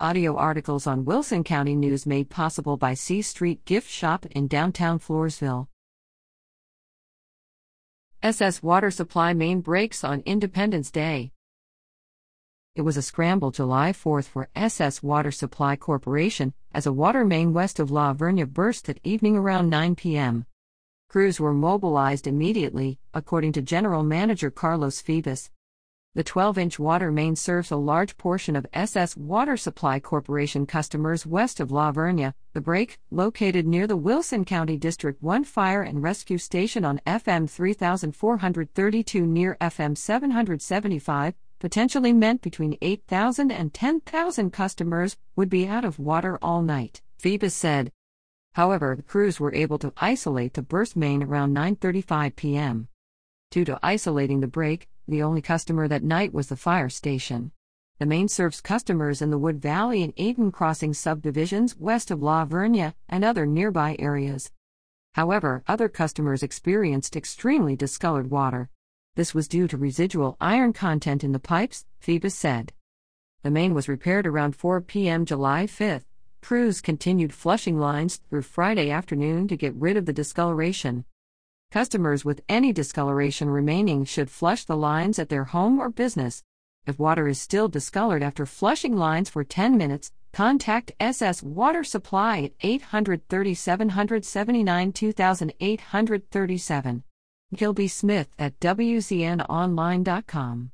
Audio articles on Wilson County News made possible by C Street Gift Shop in downtown Floresville. SS Water Supply main breaks on Independence Day. It was a scramble July 4th for SS Water Supply Corporation as a water main west of La Vernia burst at evening around 9 p.m. Crews were mobilized immediately, according to General Manager Carlos Febus. The 12 inch water main serves a large portion of SS Water Supply Corporation customers west of La Vernia. The break, located near the Wilson County District 1 Fire and Rescue Station on FM 3432 near FM 775, potentially meant between 8,000 and 10,000 customers would be out of water all night, Febus said. However, crews were able to isolate the burst main around 9:35 p.m. Due to isolating the break, the only customer that night was the fire station. The main serves customers in the Wood Valley and Eden Crossing subdivisions west of La Vernia and other nearby areas. However, other customers experienced extremely discolored water. This was due to residual iron content in the pipes, Febus said. The main was repaired around 4 p.m. July 5. Crews continued flushing lines through Friday afternoon to get rid of the discoloration. Customers with any discoloration remaining should flush the lines at their home or business. If water is still discolored after flushing lines for 10 minutes, contact SS Water Supply at 830 779 2837. Gilby Smith at WCNOnline.com.